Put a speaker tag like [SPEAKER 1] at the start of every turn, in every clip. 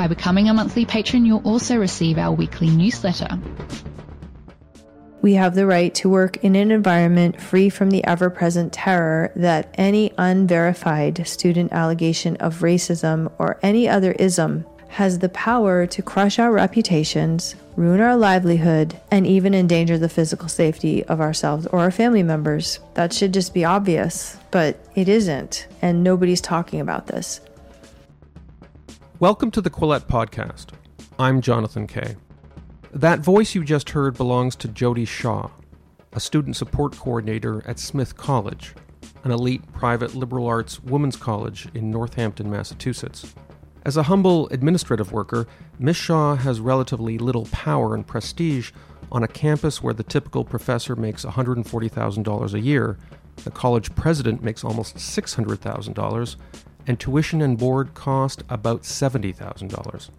[SPEAKER 1] By becoming a monthly patron, you'll also receive our weekly newsletter.
[SPEAKER 2] We have the right to work in an environment free from the ever present terror that any unverified student allegation of racism or any other ism has the power to crush our reputations, ruin our livelihood, and even endanger the physical safety of ourselves or our family members. That should just be obvious, but it isn't, and nobody's talking about this.
[SPEAKER 3] Welcome to the Quillette Podcast. I'm Jonathan Kay. That voice you just heard belongs to Jodi Shaw, a student support coordinator at Smith College, an elite private liberal arts women's college in Northampton, Massachusetts. As a humble administrative worker, Miss Shaw has relatively little power and prestige on a campus where the typical professor makes $140,000 a year, the college president makes almost $600,000, and tuition and board cost about $70,000.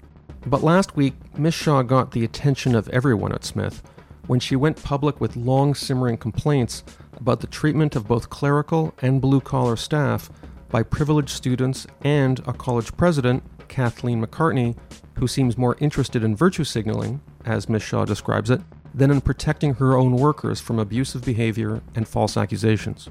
[SPEAKER 3] But last week, Miss Shaw got the attention of everyone at Smith when she went public with long simmering complaints about the treatment of both clerical and blue collar staff by privileged students and a college president, Kathleen McCartney, who seems more interested in virtue signaling, as Ms. Shaw describes it, than in protecting her own workers from abusive behavior and false accusations.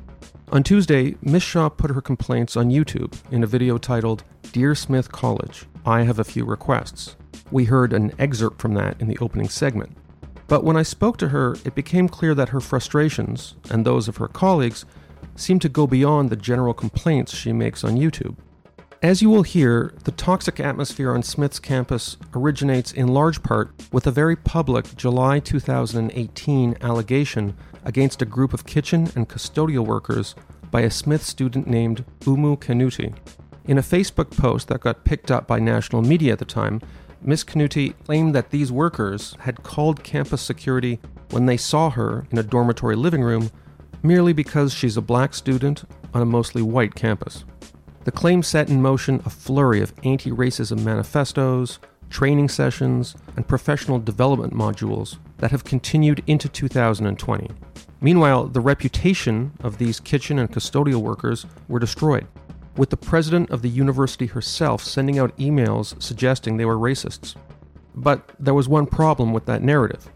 [SPEAKER 3] On Tuesday, Ms. Shaw put her complaints on YouTube in a video titled Dear Smith College, I Have a Few Requests. We heard an excerpt from that in the opening segment. But when I spoke to her, it became clear that her frustrations, and those of her colleagues, seem to go beyond the general complaints she makes on YouTube. As you will hear, the toxic atmosphere on Smith's campus originates in large part with a very public July 2018 allegation against a group of kitchen and custodial workers by a Smith student named Oumou Kanoute. In a Facebook post that got picked up by national media at the time, Miss Kanoute claimed that these workers had called campus security when they saw her in a dormitory living room merely because she's a black student on a mostly white campus. The claim set in motion a flurry of anti racism manifestos, training sessions, and professional development modules that have continued into 2020. Meanwhile, the reputation of these kitchen and custodial workers were destroyed, with the president of the university herself sending out emails suggesting they were racists. But there was one problem with that narrative.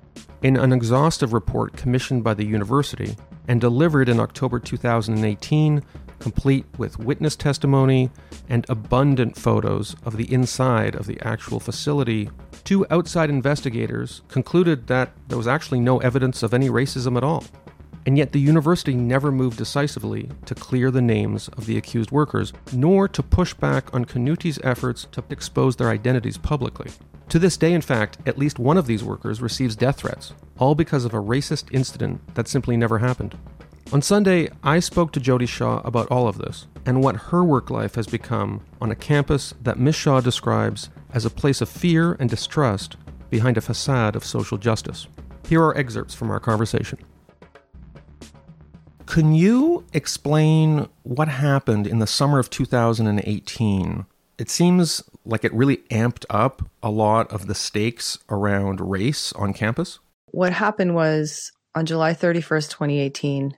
[SPEAKER 3] In an exhaustive report commissioned by the university and delivered in October 2018, complete with witness testimony and abundant photos of the inside of the actual facility, two outside investigators concluded that there was actually no evidence of any racism at all. And yet, the university never moved decisively to clear the names of the accused workers, nor to push back on Kanoute's efforts to expose their identities publicly. To this day, in fact, at least one of these workers receives death threats, all because of a racist incident that simply never happened. On Sunday, I spoke to Jodi Shaw about all of this and what her work life has become on a campus that Miss Shaw describes as a place of fear and distrust behind a facade of social justice. Here are excerpts from our conversation. Can you explain what happened in the summer of 2018? It seems like it really amped up a lot of the stakes around race on campus.
[SPEAKER 2] What happened was on July 31st, 2018,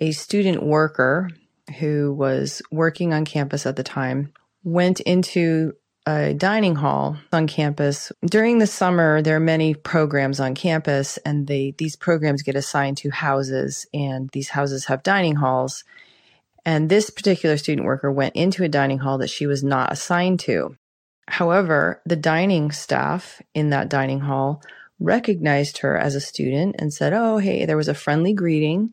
[SPEAKER 2] a student worker who was working on campus at the time went into a dining hall on campus. During the summer, there are many programs on campus, and they these programs get assigned to houses, and these houses have dining halls. And this particular student worker went into a dining hall that she was not assigned to. However, the dining staff in that dining hall recognized her as a student and said, Oh, hey, there was a friendly greeting.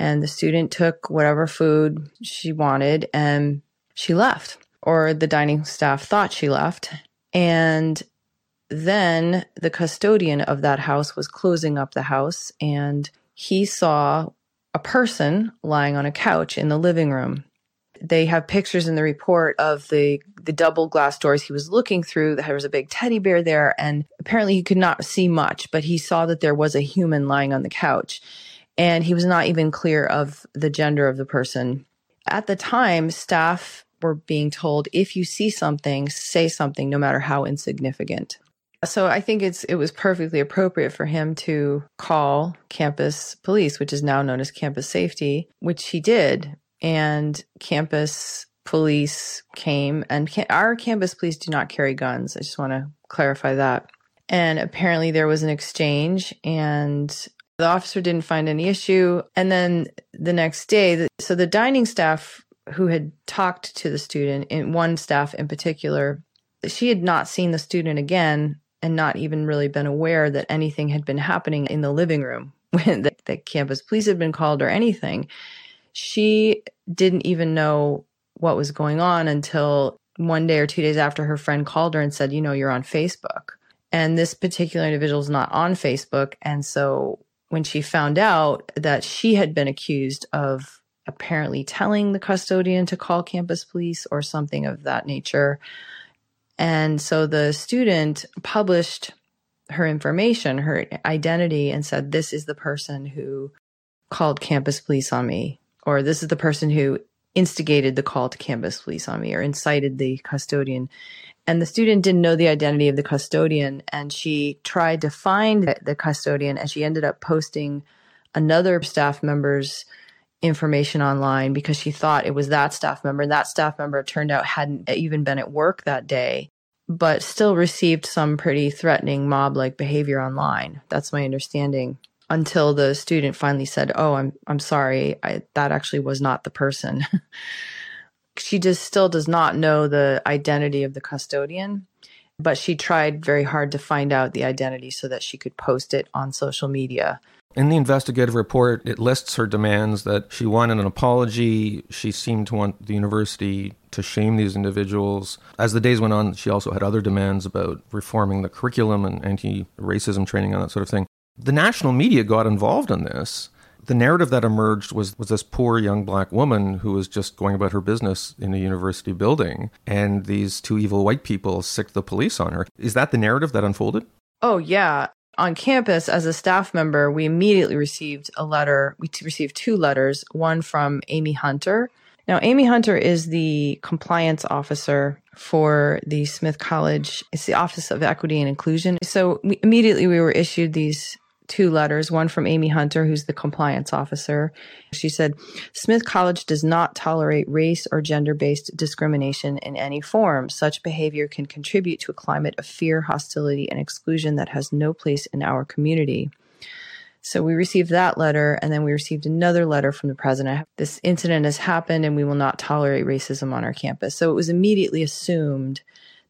[SPEAKER 2] And the student took whatever food she wanted and she left or the dining staff thought she left. And then the custodian of that house was closing up the house and he saw a person lying on a couch in the living room. They have pictures in the report of the the double glass doors he was looking through. There was a big teddy bear there, and apparently he could not see much, but he saw that there was a human lying on the couch, and he was not even clear of the gender of the person. At the time, staff were being told if you see something, say something, no matter how insignificant. So I think it's it was perfectly appropriate for him to call campus police, which is now known as campus safety, which he did. And campus police came and our campus police do not carry guns. I just want to clarify that. And apparently there was an exchange and the officer didn't find any issue. And then the next day, so the dining staff who had talked to the student, in one staff in particular, she had not seen the student again and not even really been aware that anything had been happening in the living room when the, the campus police had been called or anything. She didn't even know what was going on until one day or two days after her friend called her and said, You know, you're on Facebook. And this particular individual is not on Facebook. And so when she found out that she had been accused of apparently telling the custodian to call campus police or something of that nature, and so the student published her information, her identity, and said, This is the person who called campus police on me, or this is the person who instigated the call to campus police on me, or incited the custodian. And the student didn't know the identity of the custodian, and she tried to find the custodian, and she ended up posting another staff member's information online because she thought it was that staff member. And that staff member turned out hadn't even been at work that day, but still received some pretty threatening mob like behavior online. That's my understanding. Until the student finally said, Oh, I'm I'm sorry, I, that actually was not the person. she just still does not know the identity of the custodian but she tried very hard to find out the identity so that she could post it on social media
[SPEAKER 3] in the investigative report, it lists her demands that she wanted an apology. She seemed to want the university to shame these individuals. As the days went on, she also had other demands about reforming the curriculum and anti racism training and that sort of thing. The national media got involved in this. The narrative that emerged was, was this poor young black woman who was just going about her business in a university building, and these two evil white people sicked the police on her. Is that the narrative that unfolded?
[SPEAKER 2] Oh, yeah on campus as a staff member, we immediately received a letter. We received two letters, one from Amy Hunter. Now, Amy Hunter is the compliance officer for the Smith College. It's the Office of Equity and Inclusion. So we, immediately we were issued these two letters, one from Amy Hunter, who's the compliance officer. She said, Smith College does not tolerate race or gender based discrimination in any form. Such behavior can contribute to a climate of fear, hostility, and exclusion that has no place in our community. So we received that letter, and then we received another letter from the president. This incident has happened, and we will not tolerate racism on our campus. So it was immediately assumed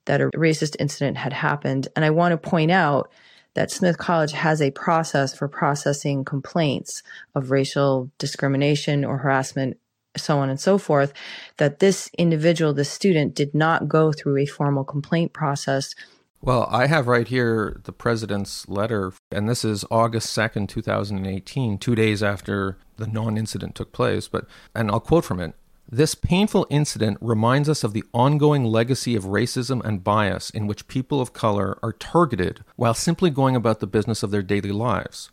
[SPEAKER 2] that a racist incident had happened. And I want to point out that Smith College has a process for processing complaints of racial discrimination or harassment, so on and so forth, that this individual, this student, did not go through a formal complaint process.
[SPEAKER 3] Well, I have right here the president's letter, and this is August 2nd, 2018, two days after the non incident took place. But, and I'll quote from it this painful incident reminds us of the ongoing legacy of racism and bias in which people of color are targeted while simply going about the business of their daily lives.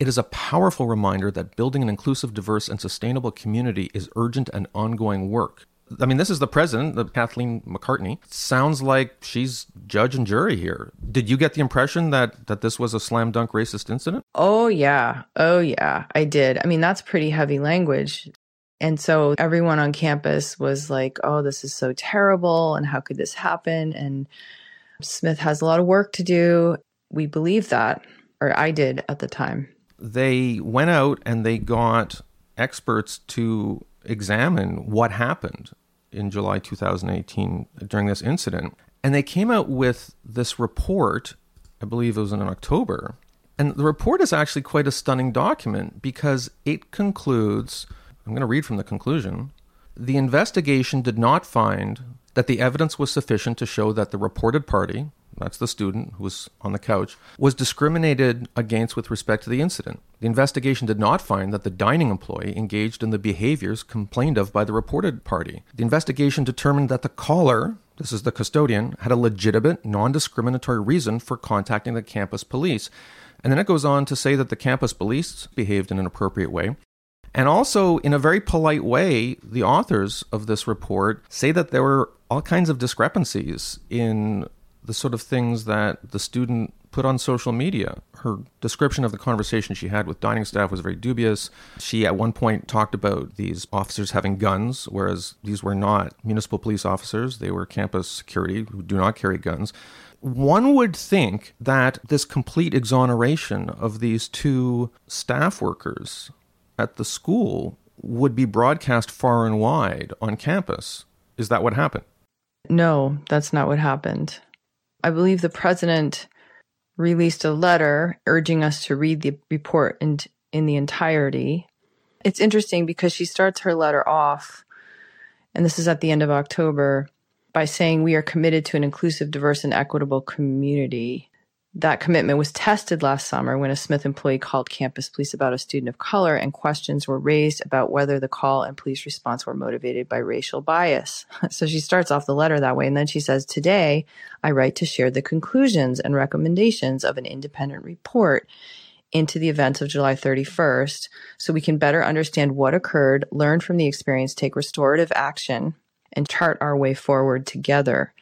[SPEAKER 3] It is a powerful reminder that building an inclusive, diverse, and sustainable community is urgent and ongoing work. I mean, this is the president, the Kathleen McCartney. Sounds like she's judge and jury here. Did you get the impression that that this was a slam dunk racist incident?
[SPEAKER 2] Oh yeah, oh yeah, I did. I mean, that's pretty heavy language. And so everyone on campus was like, oh, this is so terrible. And how could this happen? And Smith has a lot of work to do. We believe that, or I did at the time.
[SPEAKER 3] They went out and they got experts to examine what happened in July 2018 during this incident. And they came out with this report, I believe it was in October. And the report is actually quite a stunning document because it concludes I'm going to read from the conclusion. The investigation did not find that the evidence was sufficient to show that the reported party, that's the student who was on the couch, was discriminated against with respect to the incident. The investigation did not find that the dining employee engaged in the behaviors complained of by the reported party. The investigation determined that the caller, this is the custodian, had a legitimate, non discriminatory reason for contacting the campus police. And then it goes on to say that the campus police behaved in an appropriate way. And also, in a very polite way, the authors of this report say that there were all kinds of discrepancies in the sort of things that the student put on social media. Her description of the conversation she had with dining staff was very dubious. She at one point talked about these officers having guns, whereas these were not municipal police officers, they were campus security who do not carry guns. One would think that this complete exoneration of these two staff workers at the school would be broadcast far and wide on campus. Is that what happened?
[SPEAKER 2] No, that's not what happened. I believe the president released a letter urging us to read the report in, in the entirety. It's interesting because she starts her letter off, and this is at the end of October, by saying we are committed to an inclusive, diverse, and equitable community that commitment was tested last summer when a Smith employee called campus police about a student of color and questions were raised about whether the call and police response were motivated by racial bias. So she starts off the letter that way. And then she says, Today, I write to share the conclusions and recommendations of an independent report into the events of July 31st so we can better understand what occurred, learn from the experience, take restorative action, and chart our way forward together.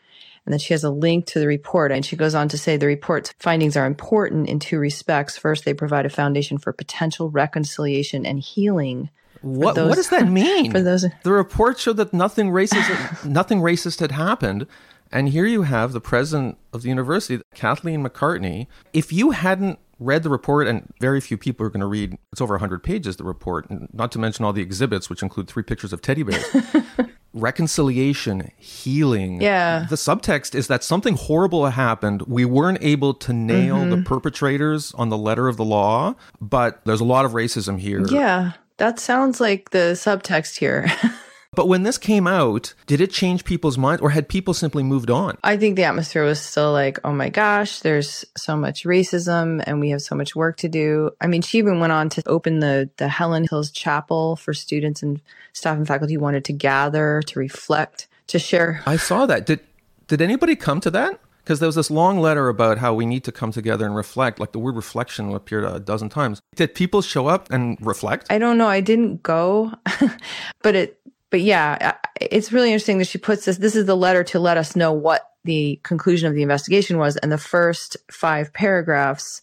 [SPEAKER 2] And then she has a link to the report. And she goes on to say the report's findings are important in two respects. First, they provide a foundation for potential reconciliation and healing.
[SPEAKER 3] What, those, what does that mean?
[SPEAKER 2] for those,
[SPEAKER 3] the report showed that nothing racist, nothing racist had happened. And here you have the president of the university, Kathleen McCartney. If you hadn't read the report, and very few people are going to read, it's over 100 pages, the report, not to mention all the exhibits, which include three pictures of teddy bears. reconciliation, healing.
[SPEAKER 2] Yeah.
[SPEAKER 3] The subtext is that something horrible happened. We weren't able to nail mm-hmm. the perpetrators on the letter of the law, but there's a lot of racism here.
[SPEAKER 2] Yeah. That sounds like the subtext here.
[SPEAKER 3] But when this came out, did it change people's minds or had people simply moved on?
[SPEAKER 2] I think the atmosphere was still like, oh my gosh, there's so much racism and we have so much work to do. I mean, she even went on to open the, the Helen Hills Chapel for students and staff and faculty who wanted to gather, to reflect, to share.
[SPEAKER 3] I saw that. Did, did anybody come to that? because there was this long letter about how we need to come together and reflect. Like the word reflection appeared a dozen times. Did people show up and reflect?
[SPEAKER 2] I don't know. I didn't go, but it but yeah, it's really interesting that she puts this. This is the letter to let us know what the conclusion of the investigation was. And the first five paragraphs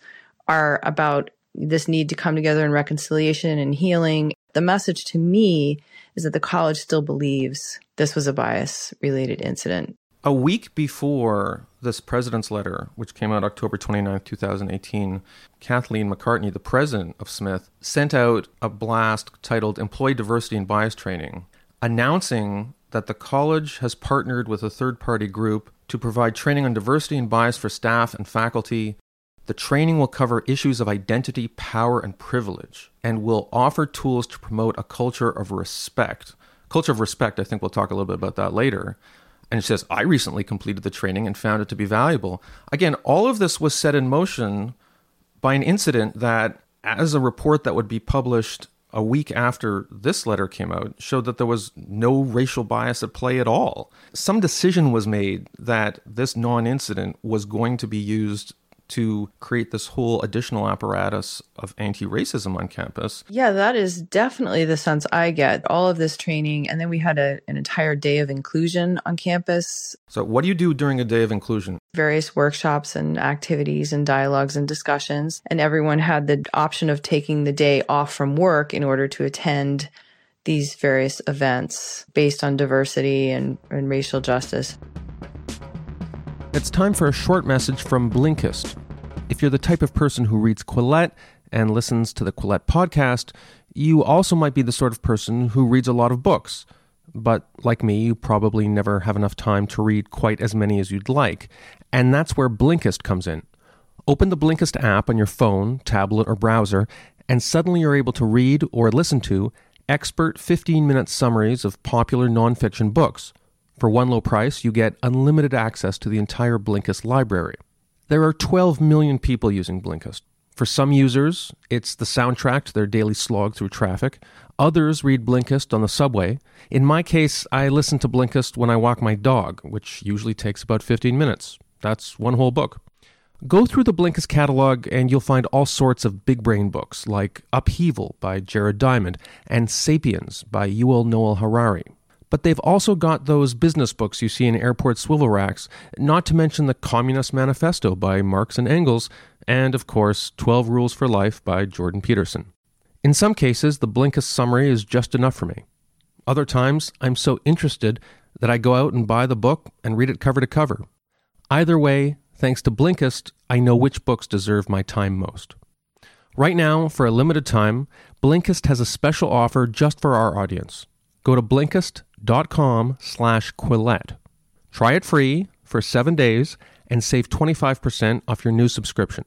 [SPEAKER 2] are about this need to come together in reconciliation and healing. The message to me is that the college still believes this was a bias related incident.
[SPEAKER 3] A week before this president's letter, which came out October 29, 2018, Kathleen McCartney, the president of Smith, sent out a blast titled Employee Diversity and Bias Training announcing that the college has partnered with a third party group to provide training on diversity and bias for staff and faculty. The training will cover issues of identity, power, and privilege, and will offer tools to promote a culture of respect. Culture of respect, I think we'll talk a little bit about that later. And it says, I recently completed the training and found it to be valuable. Again, all of this was set in motion by an incident that, as a report that would be published a week after this letter came out showed that there was no racial bias at play at all. Some decision was made that this non incident was going to be used to create this whole additional apparatus of anti racism on campus.
[SPEAKER 2] Yeah, that is definitely the sense I get. All of this training, and then we had a, an entire day of inclusion on campus.
[SPEAKER 3] So, what do you do during a day of inclusion?
[SPEAKER 2] Various workshops and activities and dialogues and discussions. And everyone had the option of taking the day off from work in order to attend these various events based on diversity and, and racial justice.
[SPEAKER 3] It's time for a short message from Blinkist. If you're the type of person who reads Quillette and listens to the Quillette podcast, you also might be the sort of person who reads a lot of books. But like me, you probably never have enough time to read quite as many as you'd like. And that's where Blinkist comes in. Open the Blinkist app on your phone, tablet, or browser, and suddenly you're able to read or listen to expert 15 minute summaries of popular nonfiction books For one low price, you get unlimited access to the entire Blinkist library. There are 12 million people using Blinkist. For some users, it's the soundtrack to their daily slog through traffic. Others read Blinkist on the subway. In my case, I listen to Blinkist when I walk my dog, which usually takes about 15 minutes. That's one whole book. Go through the Blinkist catalog and you'll find all sorts of big brain books like Upheaval by Jared Diamond and Sapiens by Yuval Noah Harari. But they've also got those business books you see in airport swivel racks, not to mention the Communist Manifesto by Marx and Engels, and of course, 12 Rules for Life by Jordan Peterson. In some cases, the Blinkist summary is just enough for me. Other times, I'm so interested that I go out and buy the book and read it cover to cover. Either way, thanks to Blinkist, I know which books deserve my time most. Right now, for a limited time, Blinkist has a special offer just for our audience. Go to blinkist.com slash Quillette. Try it free for seven days and save 25% off your new subscription.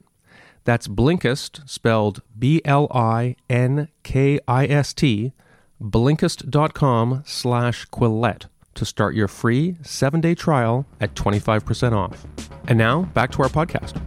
[SPEAKER 3] That's Blinkist, spelled B L I N K I S T, blinkist.com slash Quillette to start your free seven day trial at 25% off. And now, back to our podcast.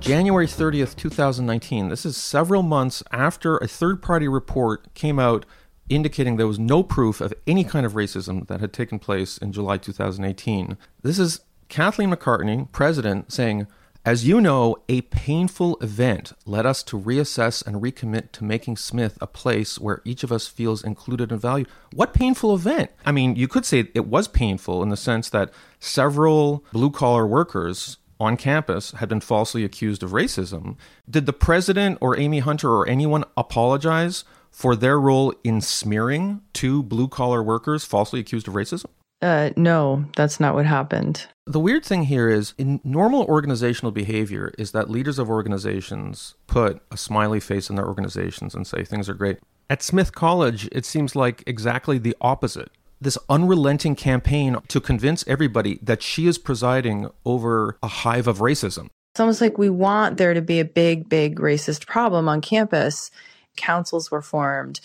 [SPEAKER 3] January 30th, 2019. This is several months after a third party report came out indicating there was no proof of any kind of racism that had taken place in July 2018. This is Kathleen McCartney, president, saying, as you know, a painful event led us to reassess and recommit to making Smith a place where each of us feels included and valued. What painful event? I mean, you could say it was painful in the sense that several blue collar workers on campus had been falsely accused of racism. Did the president or Amy Hunter or anyone apologize for their role in smearing two blue collar workers falsely accused of racism?
[SPEAKER 2] Uh, no, that's not what happened.
[SPEAKER 3] The weird thing here is in normal organizational behavior is that leaders of organizations put a smiley face in their organizations and say things are great. At Smith College, it seems like exactly the opposite. This unrelenting campaign to convince everybody that she is presiding over a hive of racism.
[SPEAKER 2] It's almost like we want there to be a big, big racist problem on campus. Councils were formed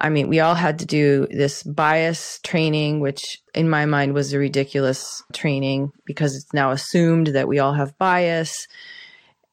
[SPEAKER 2] I mean, we all had to do this bias training, which in my mind was a ridiculous training because it's now assumed that we all have bias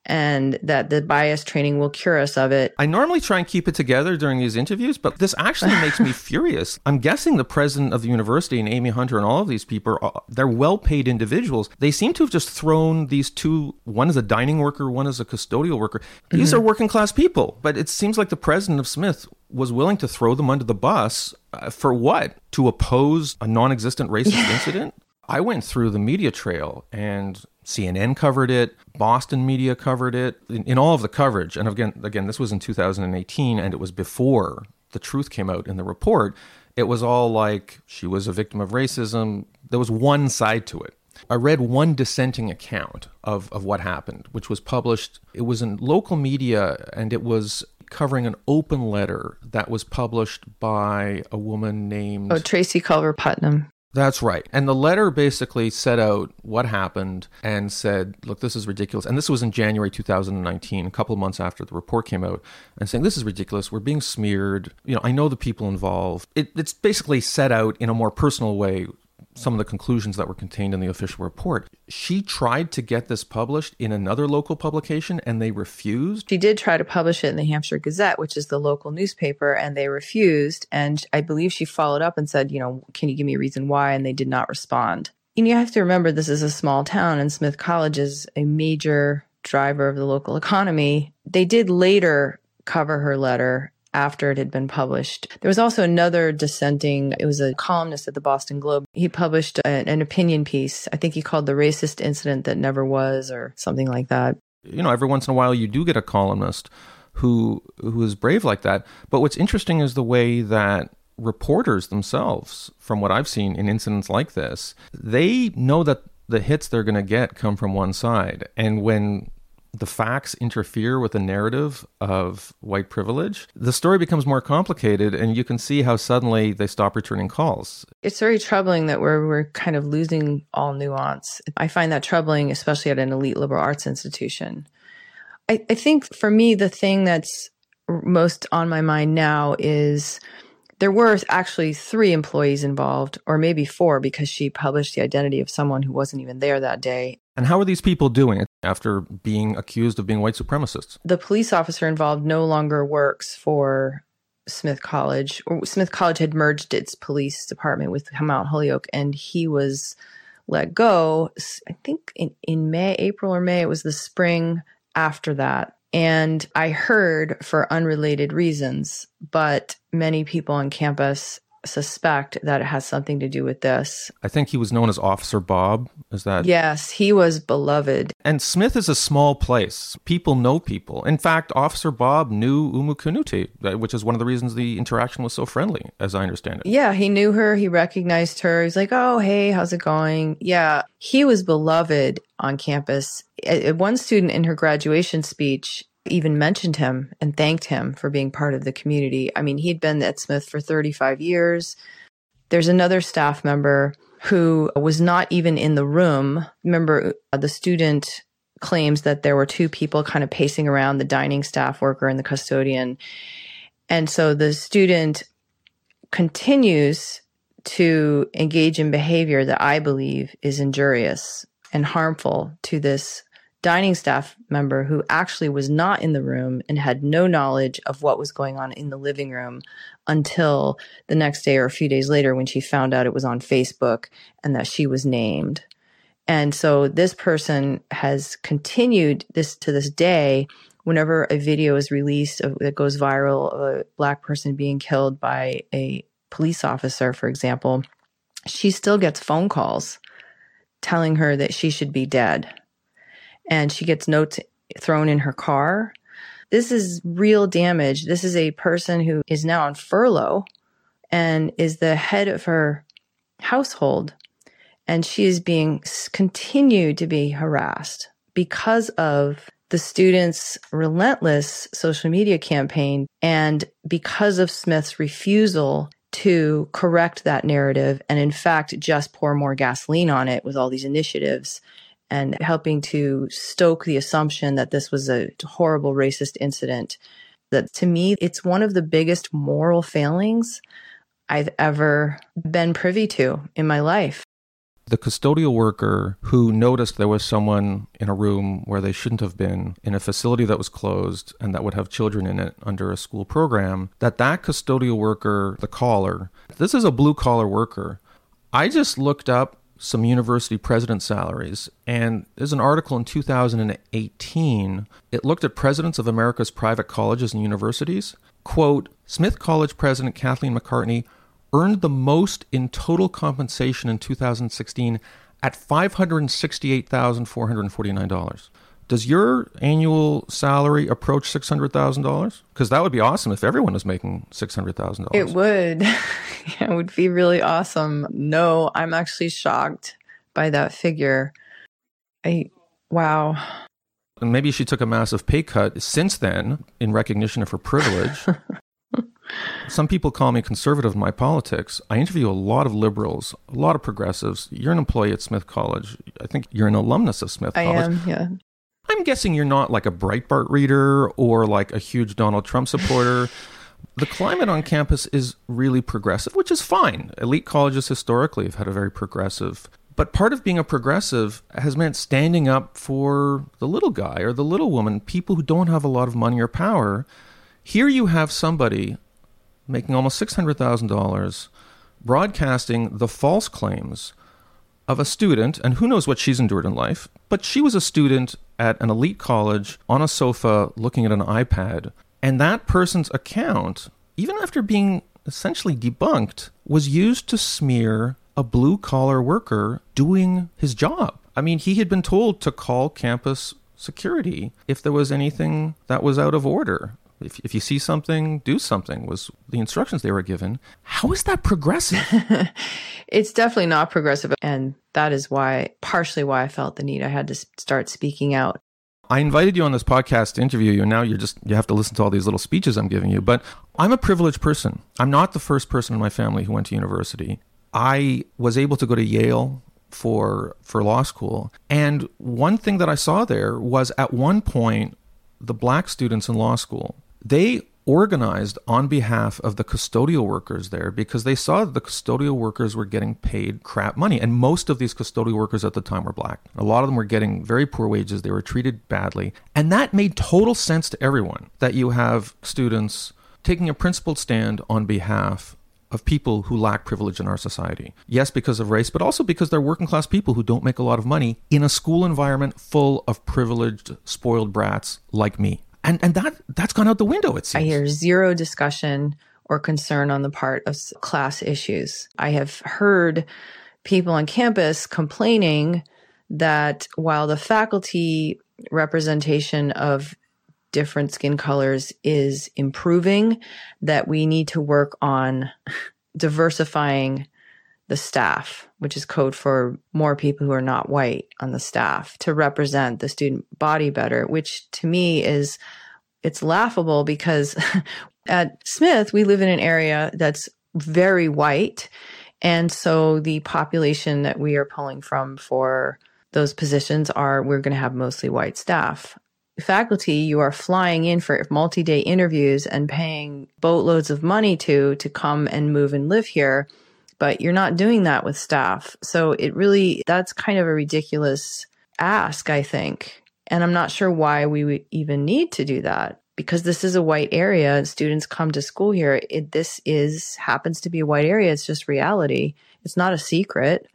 [SPEAKER 2] and that the bias training will cure us of it.
[SPEAKER 3] I normally try and keep it together during these interviews, but this actually makes me furious. I'm guessing the president of the university and Amy Hunter and all of these people, are, they're well paid individuals. They seem to have just thrown these two one is a dining worker, one is a custodial worker. These mm-hmm. are working class people, but it seems like the president of Smith was willing to throw them under the bus uh, for what? To oppose a non existent racist incident? I went through the media trail and CNN covered it, Boston media covered it, in, in, all of the coverage. And again, again, this was in 2018, and it was before the truth came out in the report. It was all like she was a victim of racism. There was one side to it. I read one dissenting account of, of what happened, which was published. It was in local media, and it was covering an open letter that was published by a woman named
[SPEAKER 2] Oh, Tracy Culver Putnam.
[SPEAKER 3] That's right. And the letter basically set out what happened and said, look, this is ridiculous. And this was in January 2019, a couple months after the report came out, and saying, this is ridiculous. We're being smeared. You know, I know the people involved. It, it's basically set out in a more personal way some of the conclusions that were contained in the official report. She tried to get this published in another local publication and they refused.
[SPEAKER 2] She did try to publish it in the Hampshire Gazette, which is the local newspaper, and they refused. And I believe she followed up and said, you know, can you give me a reason why? And they did not respond. And you have to remember this is a small town and Smith College is a major driver of the local economy. They did later cover her letter after it had been published. There was also another dissenting, it was a columnist at the Boston Globe. He published a, an opinion piece. I think he called the racist incident that never was or something like that.
[SPEAKER 3] You know, every once in a while you do get a columnist who who is brave like that. But what's interesting is the way that reporters themselves, from what I've seen in incidents like this, they know that the hits they're going to get come from one side. And when the facts interfere with the narrative of white privilege, the story becomes more complicated, and you can see how suddenly they stop returning calls.
[SPEAKER 2] It's very troubling that we're, we're kind of losing all nuance. I find that troubling, especially at an elite liberal arts institution. I, I think for me, the thing that's most on my mind now is There were actually three employees involved, or maybe four, because she published the identity of someone who wasn't even there that day.
[SPEAKER 3] And how are these people doing it after being accused of being white supremacists?
[SPEAKER 2] The police officer involved no longer works for Smith College. Smith College had merged its police department with Mount Holyoke, and he was let go. I think in, in May, April or May, it was the spring after that. And I heard for unrelated reasons, but many people on campus suspect that it has something to do with this.
[SPEAKER 3] I think he was known as Officer Bob. Is that?
[SPEAKER 2] Yes, he was beloved.
[SPEAKER 3] And Smith is a small place. People know people. In fact, Officer Bob knew Oumou Kanoute, uh, which is one of the reasons the interaction was so friendly, as I understand it.
[SPEAKER 2] Yeah, he knew her. He recognized her. He's like, oh, hey, how's it going? Yeah, he was beloved on campus. One student in her graduation speech even mentioned him and thanked him for being part of the community. I mean, he'd been at Smith for 35 years. There's another staff member who was not even in the room. Remember, uh, the student claims that there were two people kind of pacing around the dining staff worker and the custodian. And so the student continues to engage in behavior that I believe is injurious and harmful to this dining staff member who actually was not in the room and had no knowledge of what was going on in the living room until the next day or a few days later when she found out it was on Facebook and that she was named. And so this person has continued this to this day. Whenever a video is released that goes viral of a black person being killed by a police officer, for example, she still gets phone calls telling her that she should be dead and she gets notes thrown in her car. This is real damage. This is a person who is now on furlough and is the head of her household. And she is being continued to be harassed because of the students' relentless social media campaign and because of Smith's refusal to correct that narrative and, in fact, just pour more gasoline on it with all these initiatives and helping to stoke the assumption that this was a horrible racist incident. That to me, it's one of the biggest moral failings I've ever been privy to in my life.
[SPEAKER 3] The custodial worker who noticed there was someone in a room where they shouldn't have been in a facility that was closed and that would have children in it under a school program, that that custodial worker, the caller, this is a blue collar worker. I just looked up some university president salaries. And there's an article in 2018. It looked at presidents of America's private colleges and universities. Quote Smith College President Kathleen McCartney earned the most in total compensation in 2016 at $568,449. Does your annual salary approach six hundred thousand dollars? Because that would be awesome if everyone was making six hundred thousand
[SPEAKER 2] dollars. It would. it would be really awesome. No, I'm actually shocked by that figure. I wow.
[SPEAKER 3] And maybe she took a massive pay cut since then in recognition of her privilege. Some people call me conservative in my politics. I interview a lot of liberals, a lot of progressives. You're an employee at Smith College. I think you're an alumnus of Smith
[SPEAKER 2] I
[SPEAKER 3] College.
[SPEAKER 2] I am, yeah.
[SPEAKER 3] I'm guessing you're not like a Breitbart reader or like a huge Donald Trump supporter. the climate on campus is really progressive, which is fine. Elite colleges historically have had a very progressive. But part of being a progressive has meant standing up for the little guy or the little woman, people who don't have a lot of money or power. Here you have somebody making almost $600,000 broadcasting the false claims of a student, and who knows what she's endured in life, but she was a student at an elite college on a sofa looking at an iPad. And that person's account, even after being essentially debunked, was used to smear a blue collar worker doing his job. I mean, he had been told to call campus security if there was anything that was out of order. If, if you see something, do something was the instructions they were given. How is that progressive?
[SPEAKER 2] it's definitely not progressive. And that is why, partially why I felt the need. I had to start speaking out.
[SPEAKER 3] I invited you on this podcast to interview you, and now you're just, you have to listen to all these little speeches I'm giving you. But I'm a privileged person. I'm not the first person in my family who went to university. I was able to go to Yale for for law school and one thing that i saw there was at one point the black students in law school they organized on behalf of the custodial workers there because they saw that the custodial workers were getting paid crap money. And most of these custodial workers at the time were black. A lot of them were getting very poor wages. They were treated badly. And that made total sense to everyone that you have students taking a principled stand on behalf of people who lack privilege in our society. Yes, because of race, but also because they're working class people who don't make a lot of money in a school environment full of privileged, spoiled brats like me. And and that that's gone out the window, it seems.
[SPEAKER 2] I hear zero discussion or concern on the part of class issues. I have heard people on campus complaining that while the faculty representation of different skin colors is improving, that we need to work on diversifying the staff, which is code for more people who are not white on the staff to represent the student body better, which to me is it's laughable because at Smith we live in an area that's very white. And so the population that we are pulling from for those positions are we're going to have mostly white staff. Faculty you are flying in for multi-day interviews and paying boatloads of money to to come and move and live here but you're not doing that with staff. So it really that's kind of a ridiculous ask i think. And i'm not sure why we even need to do that because this is a white area. Students come to school here. It, this is happens to be a white area. It's just reality. It's not a secret.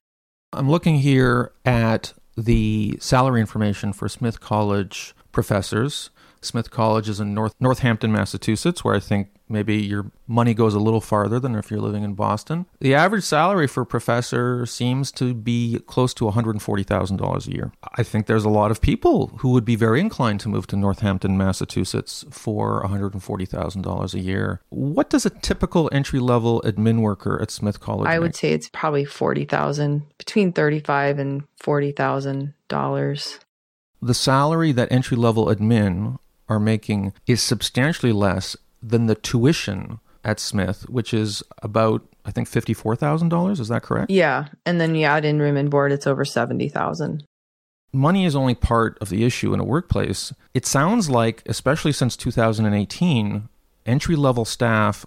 [SPEAKER 3] I'm looking here at the salary information for smith college professors. Smith College is in North Northampton, Massachusetts, where I think maybe your money goes a little farther than if you're living in Boston. The average salary for a professor seems to be close to $140,000 a year. I think there's a lot of people who would be very inclined to move to Northampton, Massachusetts for $140,000 a year. What does a typical entry level admin worker at Smith College
[SPEAKER 2] I
[SPEAKER 3] make?
[SPEAKER 2] would say it's probably 40,000, between 35 and $40,000
[SPEAKER 3] the salary that entry level admin are making is substantially less than the tuition at Smith, which is about I think fifty four thousand dollars. Is that correct?
[SPEAKER 2] Yeah, and then you add in room and board, it's over seventy thousand.
[SPEAKER 3] Money is only part of the issue in a workplace. It sounds like, especially since 2018, entry level staff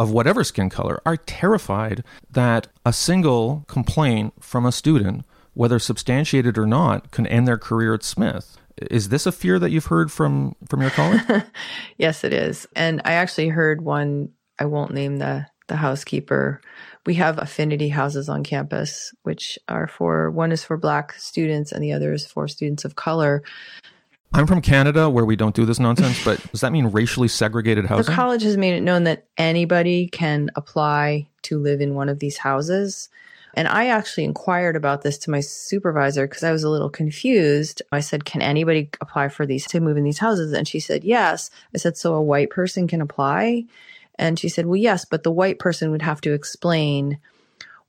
[SPEAKER 3] of whatever skin color are terrified that a single complaint from a student whether substantiated or not, can end their career at Smith. Is this a fear that you've heard from from your colleague?
[SPEAKER 2] yes, it is. And I actually heard one. I won't name the the housekeeper. We have affinity houses on campus, which are for one is for Black students and the other is for students of color.
[SPEAKER 3] I'm from Canada, where we don't do this nonsense. But does that mean racially segregated housing?
[SPEAKER 2] The college has made it known that anybody can apply to live in one of these houses. And I actually inquired about this to my supervisor because I was a little confused. I said, Can anybody apply for these to move in these houses? And she said, Yes. I said, So a white person can apply? And she said, Well, yes, but the white person would have to explain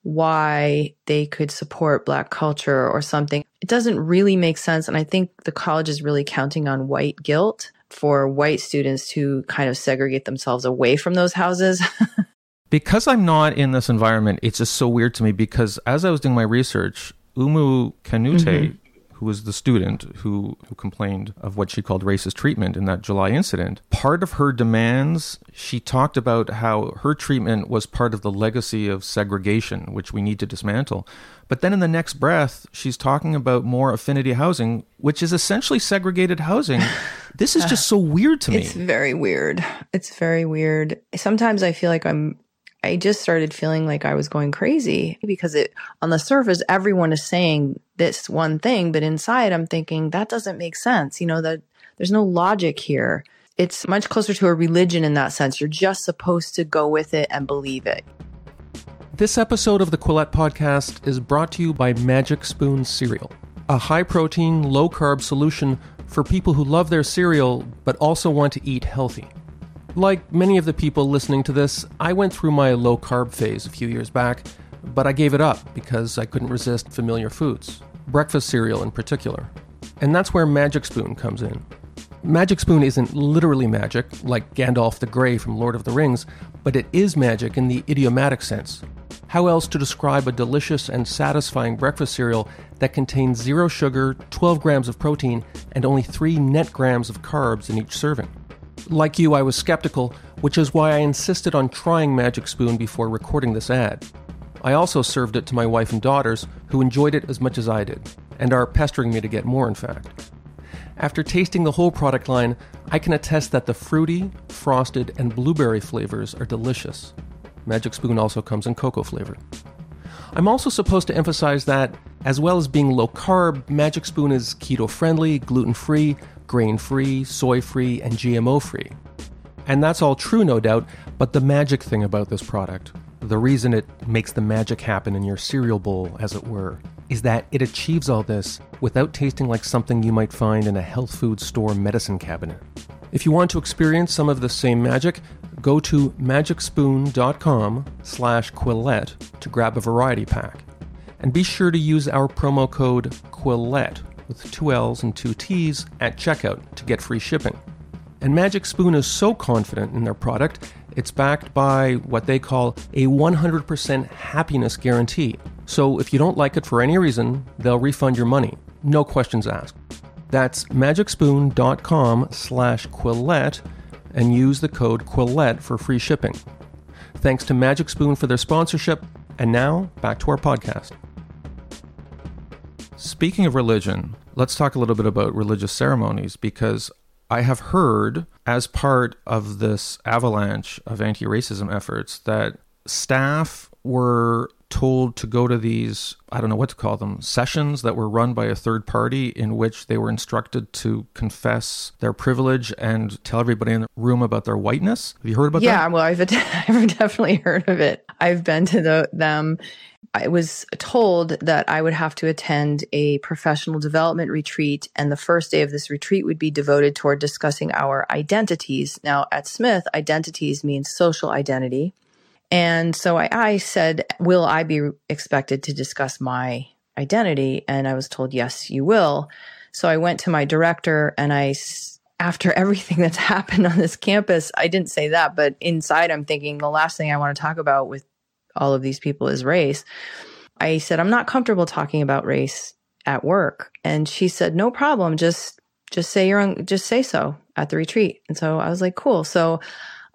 [SPEAKER 2] why they could support black culture or something. It doesn't really make sense. And I think the college is really counting on white guilt for white students to kind of segregate themselves away from those houses.
[SPEAKER 3] because I'm not in this environment, it's just so weird to me because as I was doing my research, Oumou Kanoute, mm-hmm. who was the student who, who complained of what she called racist treatment in that July incident, part of her demands, she talked about how her treatment was part of the legacy of segregation, which we need to dismantle. But then in the next breath, she's talking about more affinity housing, which is essentially segregated housing. this is just so weird to me.
[SPEAKER 2] It's very weird. It's very weird. Sometimes I feel like I'm I just started feeling like I was going crazy because it on the surface everyone is saying this one thing, but inside I'm thinking that doesn't make sense. You know that there's no logic here. It's much closer to a religion in that sense. You're just supposed to go with it and believe it.
[SPEAKER 3] This episode of the Quillette podcast is brought to you by Magic Spoon cereal, a high protein, low carb solution for people who love their cereal but also want to eat healthy. Like many of the people listening to this, I went through my low carb phase a few years back, but I gave it up because I couldn't resist familiar foods, breakfast cereal in particular. And that's where Magic Spoon comes in. Magic Spoon isn't literally magic, like Gandalf the Grey from Lord of the Rings, but it is magic in the idiomatic sense. How else to describe a delicious and satisfying breakfast cereal that contains zero sugar, 12 grams of protein, and only 3 net grams of carbs in each serving? Like you, I was skeptical, which is why I insisted on trying Magic Spoon before recording this ad. I also served it to my wife and daughters, who enjoyed it as much as I did, and are pestering me to get more, in fact. After tasting the whole product line, I can attest that the fruity, frosted, and blueberry flavors are delicious. Magic Spoon also comes in cocoa flavor. I'm also supposed to emphasize that, as well as being low carb, Magic Spoon is keto friendly, gluten free, grain free, soy free, and GMO free. And that's all true, no doubt, but the magic thing about this product, the reason it makes the magic happen in your cereal bowl, as it were, is that it achieves all this without tasting like something you might find in a health food store medicine cabinet. If you want to experience some of the same magic, go to magicspoon.com slash quillette to grab a variety pack. And be sure to use our promo code quillette with two L's and two T's at checkout to get free shipping. And Magic Spoon is so confident in their product, it's backed by what they call a 100% happiness guarantee. So if you don't like it for any reason, they'll refund your money. No questions asked. That's magicspoon.com slash Quillette and use the code Quillette for free shipping. Thanks to Magic Spoon for their sponsorship. And now, back to our podcast. Speaking of religion, let's talk a little bit about religious ceremonies because I have heard, as part of this avalanche of anti racism efforts, that staff were told to go to these, I don't know what to call them, sessions that were run by a third party in which they were instructed to confess their privilege and tell everybody in the room about their whiteness. Have you heard about
[SPEAKER 2] yeah,
[SPEAKER 3] that?
[SPEAKER 2] Yeah, well, I've, I've definitely heard of it. I've been to the, them. I was told that I would have to attend a professional development retreat, and the first day of this retreat would be devoted toward discussing our identities. Now, at Smith, identities means social identity. And so I, I said, Will I be expected to discuss my identity? And I was told, Yes, you will. So I went to my director and I, after everything that's happened on this campus, I didn't say that, but inside I'm thinking the last thing I want to talk about with all of these people is race. I said, I'm not comfortable talking about race at work. And she said, no problem. Just, just say you're on, just say so at the retreat. And so I was like, cool. So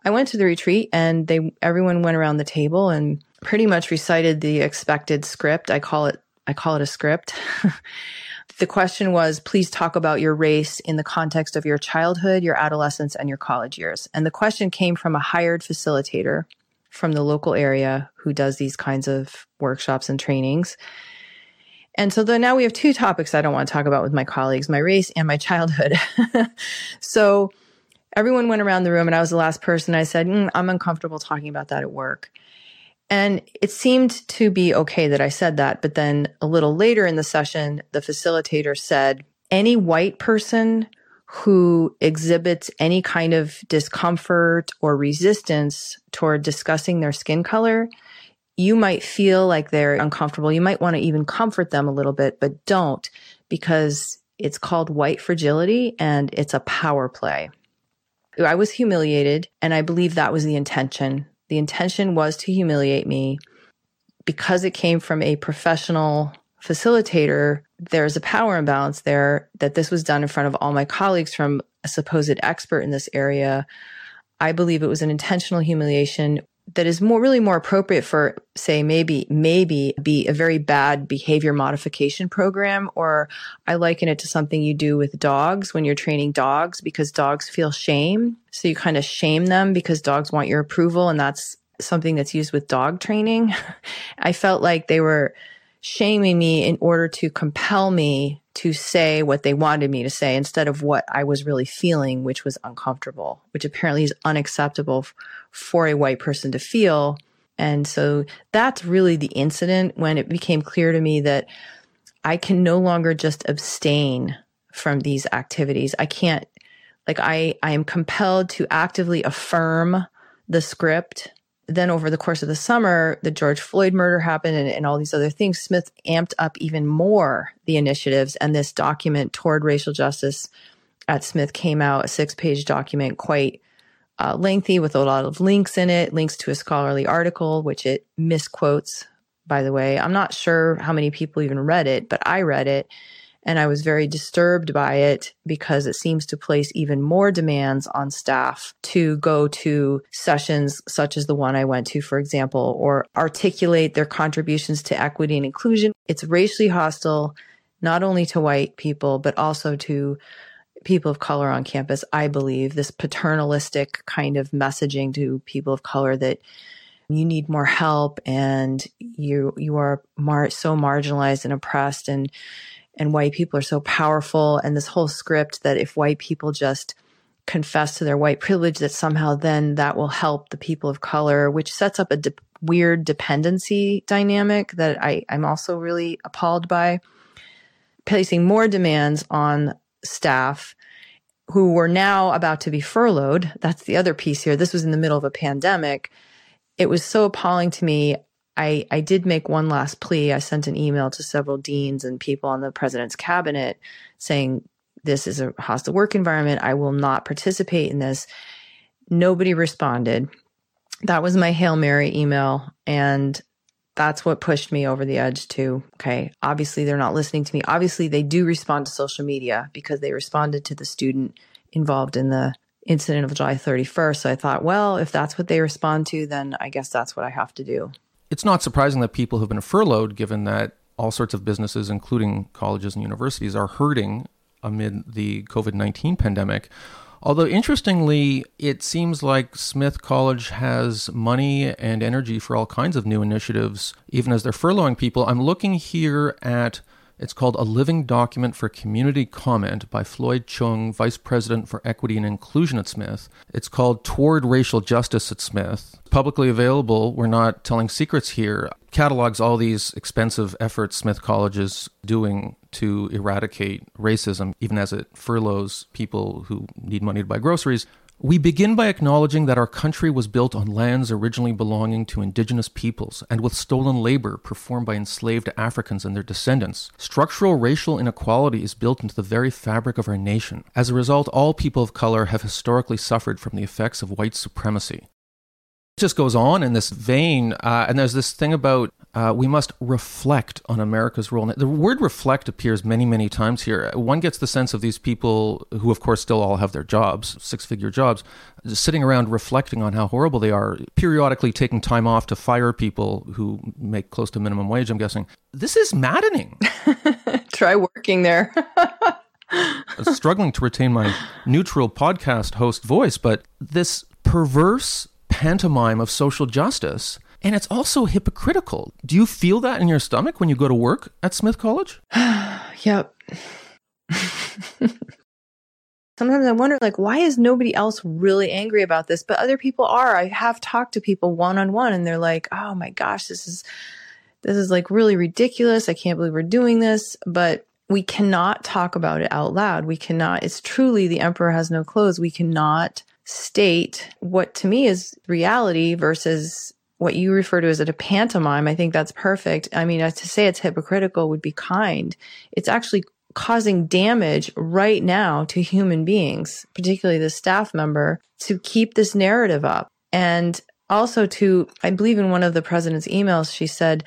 [SPEAKER 2] I went to the retreat and they, everyone went around the table and pretty much recited the expected script. I call it, I call it a script. the question was, please talk about your race in the context of your childhood, your adolescence, and your college years. And the question came from a hired facilitator from the local area who does these kinds of workshops and trainings. And so then now we have two topics I don't want to talk about with my colleagues, my race and my childhood. so everyone went around the room and I was the last person. I said, mm, I'm uncomfortable talking about that at work. And it seemed to be okay that I said that. But then a little later in the session, the facilitator said, any white person who exhibits any kind of discomfort or resistance toward discussing their skin color, you might feel like they're uncomfortable. You might want to even comfort them a little bit, but don't because it's called white fragility and it's a power play. I was humiliated and I believe that was the intention. The intention was to humiliate me because it came from a professional facilitator, there's a power imbalance there that this was done in front of all my colleagues from a supposed expert in this area. I believe it was an intentional humiliation that is more really more appropriate for say maybe maybe be a very bad behavior modification program or I liken it to something you do with dogs when you're training dogs because dogs feel shame so you kind of shame them because dogs want your approval and that's something that's used with dog training I felt like they were shaming me in order to compel me to say what they wanted me to say instead of what I was really feeling, which was uncomfortable, which apparently is unacceptable for a white person to feel. And so that's really the incident when it became clear to me that I can no longer just abstain from these activities. I can't, like, I, I am compelled to actively affirm the script then over the course of the summer, the George Floyd murder happened and, and, all these other things. Smith amped up even more the initiatives and this document toward racial justice at Smith came out, a six page document, quite uh, lengthy with a lot of links in it, links to a scholarly article, which it misquotes, by the way. I'm not sure how many people even read it, but I read it. And I was very disturbed by it because it seems to place even more demands on staff to go to sessions such as the one I went to, for example, or articulate their contributions to equity and inclusion. It's racially hostile, not only to white people, but also to people of color on campus. I believe this paternalistic kind of messaging to people of color that you need more help and you you are mar- so marginalized and oppressed and and white people are so powerful and this whole script that if white people just confess to their white privilege that somehow then that will help the people of color which sets up a de- weird dependency dynamic that I, i'm also really appalled by. Placing more demands on staff who were now about to be furloughed. That's the other piece here. This was in the middle of a pandemic. It was so appalling to me. I, I did make one last plea. I sent an email to several deans and people on the president's cabinet saying, this is a hostile work environment. I will not participate in this. Nobody responded. That was my Hail Mary email. And that's what pushed me over the edge to, okay, obviously they're not listening to me. Obviously they do respond to social media because they responded to the student involved in the incident of July 31st. So I thought, well, if that's what they respond to, then I guess that's what I have to do.
[SPEAKER 3] It's not surprising that people have been furloughed, given that all sorts of businesses, including colleges and universities, are hurting amid the COVID 19 pandemic. Although, interestingly, it seems like Smith College has money and energy for all kinds of new initiatives, even as they're furloughing people. I'm looking here at it's called A Living Document for Community Comment by Floyd Cheung, Vice President for Equity and Inclusion at Smith. It's called Toward Racial Justice at Smith. Publicly available, we're not telling secrets here, catalogs all these expensive efforts Smith College is doing to eradicate racism, even as it furloughs people who need money to buy groceries. We begin by acknowledging that our country was built on lands originally belonging to indigenous peoples and with stolen labor performed by enslaved Africans and their descendants. Structural racial inequality is built into the very fabric of our nation. As a result, all people of color have historically suffered from the effects of white supremacy just goes on in this vein. Uh, and there's this thing about uh, we must reflect on America's role. The word reflect appears many, many times here. One gets the sense of these people who, of course, still all have their jobs, six figure jobs, sitting around reflecting on how horrible they are, periodically taking time off to fire people who make close to minimum wage, I'm guessing. This is maddening.
[SPEAKER 2] Try working there.
[SPEAKER 3] struggling to retain my neutral podcast host voice, but this perverse pantomime of social justice. And it's also hypocritical. Do you feel that in your stomach when you go to work at Smith College?
[SPEAKER 2] yep. Sometimes I wonder, like, why is nobody else really angry about this? But other people are. I have talked to people one on one, and they're like, "Oh my gosh, this is this is like really ridiculous. I can't believe we're doing this." But we cannot talk about it out loud. We cannot. It's truly the emperor has no clothes. We cannot state what to me is reality versus what you refer to as a pantomime. I think that's perfect. I mean, uh, to say it's hypocritical would be kind. It's actually causing damage right now to human beings, particularly the staff member, to keep this narrative up. And also to, I believe in one of the president's emails, she said,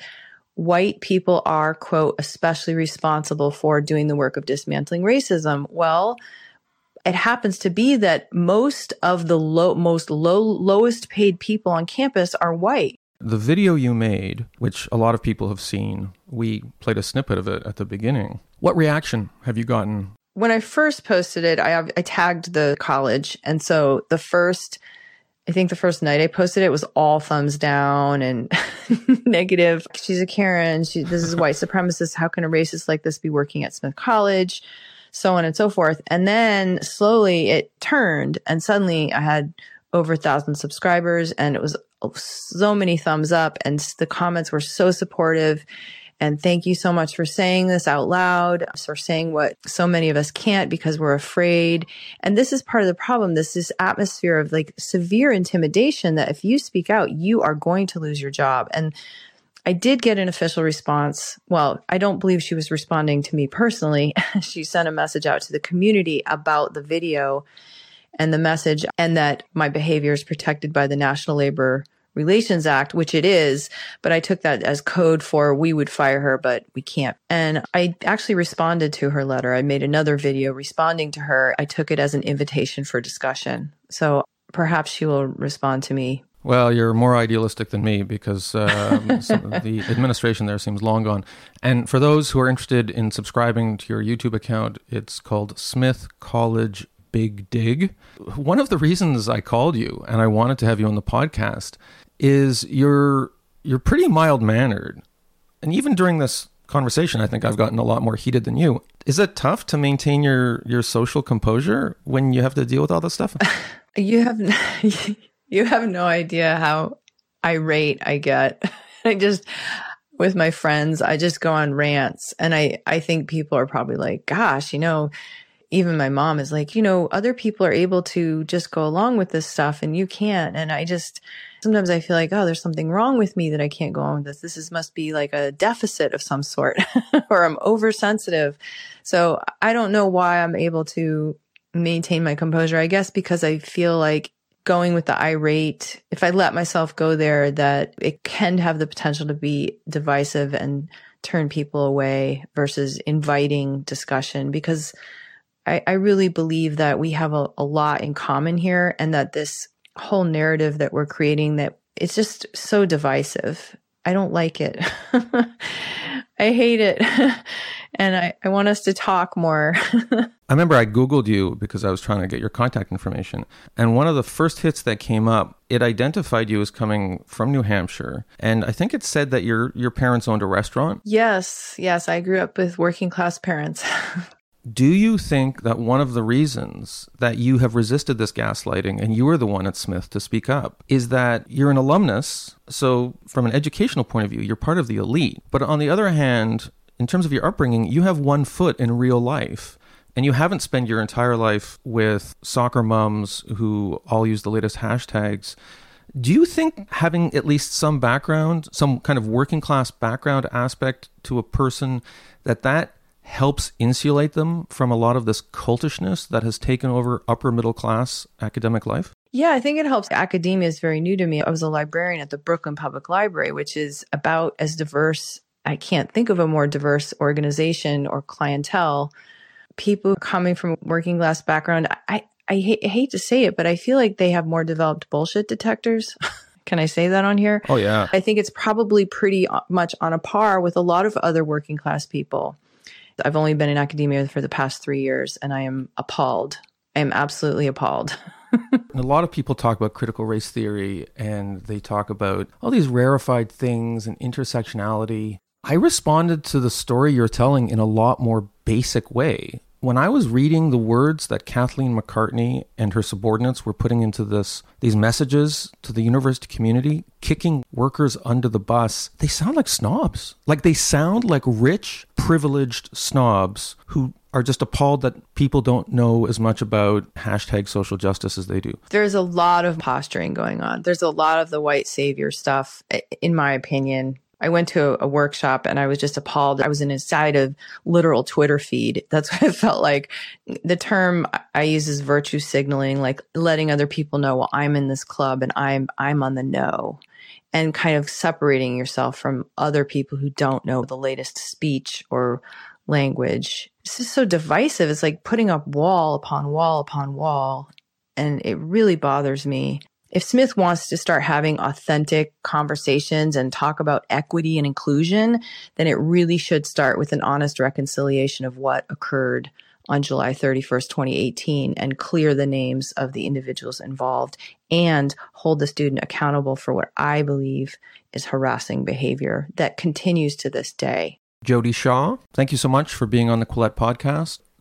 [SPEAKER 2] white people are, quote, especially responsible for doing the work of dismantling racism. Well, it happens to be that most of the low, most low, lowest paid people on campus are white.
[SPEAKER 3] The video you made, which a lot of people have seen, we played a snippet of it at the beginning. What reaction have you gotten?
[SPEAKER 2] When I first posted it, I, I tagged the college. And so the first, I think the first night I posted it was all thumbs down and negative. She's a Karen. She, this is white supremacist. How can a racist like this be working at Smith College? So on and so forth. And then slowly it turned and suddenly I had over a thousand subscribers and it was so many thumbs up and the comments were so supportive. And thank you so much for saying this out loud, for saying what so many of us can't because we're afraid. And this is part of the problem. This is atmosphere of like severe intimidation that if you speak out, you are going to lose your job. And I did get an official response. Well, I don't believe she was responding to me personally. she sent a message out to the community about the video and the message, and that my behavior is protected by the National Labor Relations Act, which it is, but I took that as code for we would fire her, but we can't. And I actually responded to her letter. I made another video responding to her. I took it as an invitation for discussion. So perhaps she will respond to me
[SPEAKER 3] well, you're more idealistic than me because um, the administration there seems long gone. And for those who are interested in subscribing to your YouTube account, it's called Smith College Big Dig. One of the reasons I called you and I wanted to have you on the podcast is you're you're pretty mild mannered, and even during this conversation, I think I've gotten a lot more heated than you. Is it tough to maintain your your social composure when you have to deal with all this stuff?
[SPEAKER 2] you have. You have no idea how irate I get. I just, with my friends, I just go on rants. And I, I think people are probably like, gosh, you know, even my mom is like, you know, other people are able to just go along with this stuff and you can't. And I just, sometimes I feel like, oh, there's something wrong with me that I can't go on with this. This is, must be like a deficit of some sort or I'm oversensitive. So I don't know why I'm able to maintain my composure. I guess because I feel like going with the irate, if I let myself go there, that it can have the potential to be divisive and turn people away versus inviting discussion because I, I really believe that we have a, a lot in common here and that this whole narrative that we're creating that it's just so divisive. I don't like it. I hate it. and I, I want us to talk more.
[SPEAKER 3] I remember I Googled you because I was trying to get your contact information. And one of the first hits that came up, it identified you as coming from New Hampshire. And I think it said that your your parents owned a restaurant.
[SPEAKER 2] Yes, yes. I grew up with working class parents.
[SPEAKER 3] Do you think that one of the reasons that you have resisted this gaslighting and you were the one at Smith to speak up is that you're an alumnus? So, from an educational point of view, you're part of the elite. But on the other hand, in terms of your upbringing, you have one foot in real life. And you haven't spent your entire life with soccer moms who all use the latest hashtags. Do you think having at least some background, some kind of working class background aspect to a person, that that helps insulate them from a lot of this cultishness that has taken over upper middle class academic life?
[SPEAKER 2] Yeah, I think it helps. Academia is very new to me. I was a librarian at the Brooklyn Public Library, which is about as diverse I can't think of a more diverse organization or clientele. People coming from working class background, I, I, hate, I hate to say it, but I feel like they have more developed bullshit detectors. Can I say that on here?
[SPEAKER 3] Oh, yeah.
[SPEAKER 2] I think it's probably pretty uh, much on a par with a lot of other working class people. I've only been in academia for the past three years and I am appalled. I am absolutely appalled.
[SPEAKER 3] a lot of people talk about critical race theory and they talk about all these rarefied things and intersectionality. I responded to the story you're telling in a lot more basic way. When I was reading the words that Kathleen McCartney and her subordinates were putting into this these messages to the university community, kicking workers under the bus, they sound like snobs. Like they sound like rich, privileged snobs who are just appalled that people don't know as much about hashtag social justice as they do.
[SPEAKER 2] There's a lot of posturing going on. There's a lot of the white savior stuff, in my opinion. I went to a, workshop and I was just appalled. I was inside of literal Twitter feed. That's what it felt like. The term I use is virtue signaling, like letting other people know, well, I'm in this club and I'm, I'm on the know and kind of separating yourself from other people who don't know the latest speech or language. It's just so divisive. It's like putting up wall upon wall upon wall. And it really bothers me if Smith wants to start having authentic conversations and talk about equity and inclusion, then it really should start with an honest reconciliation of what occurred on July 31st, 2018, and clear the names of the individuals involved and hold the student accountable for what I believe is harassing behavior that continues to this day.
[SPEAKER 3] Jodi Shaw, thank you so much for being on the Quillette podcast.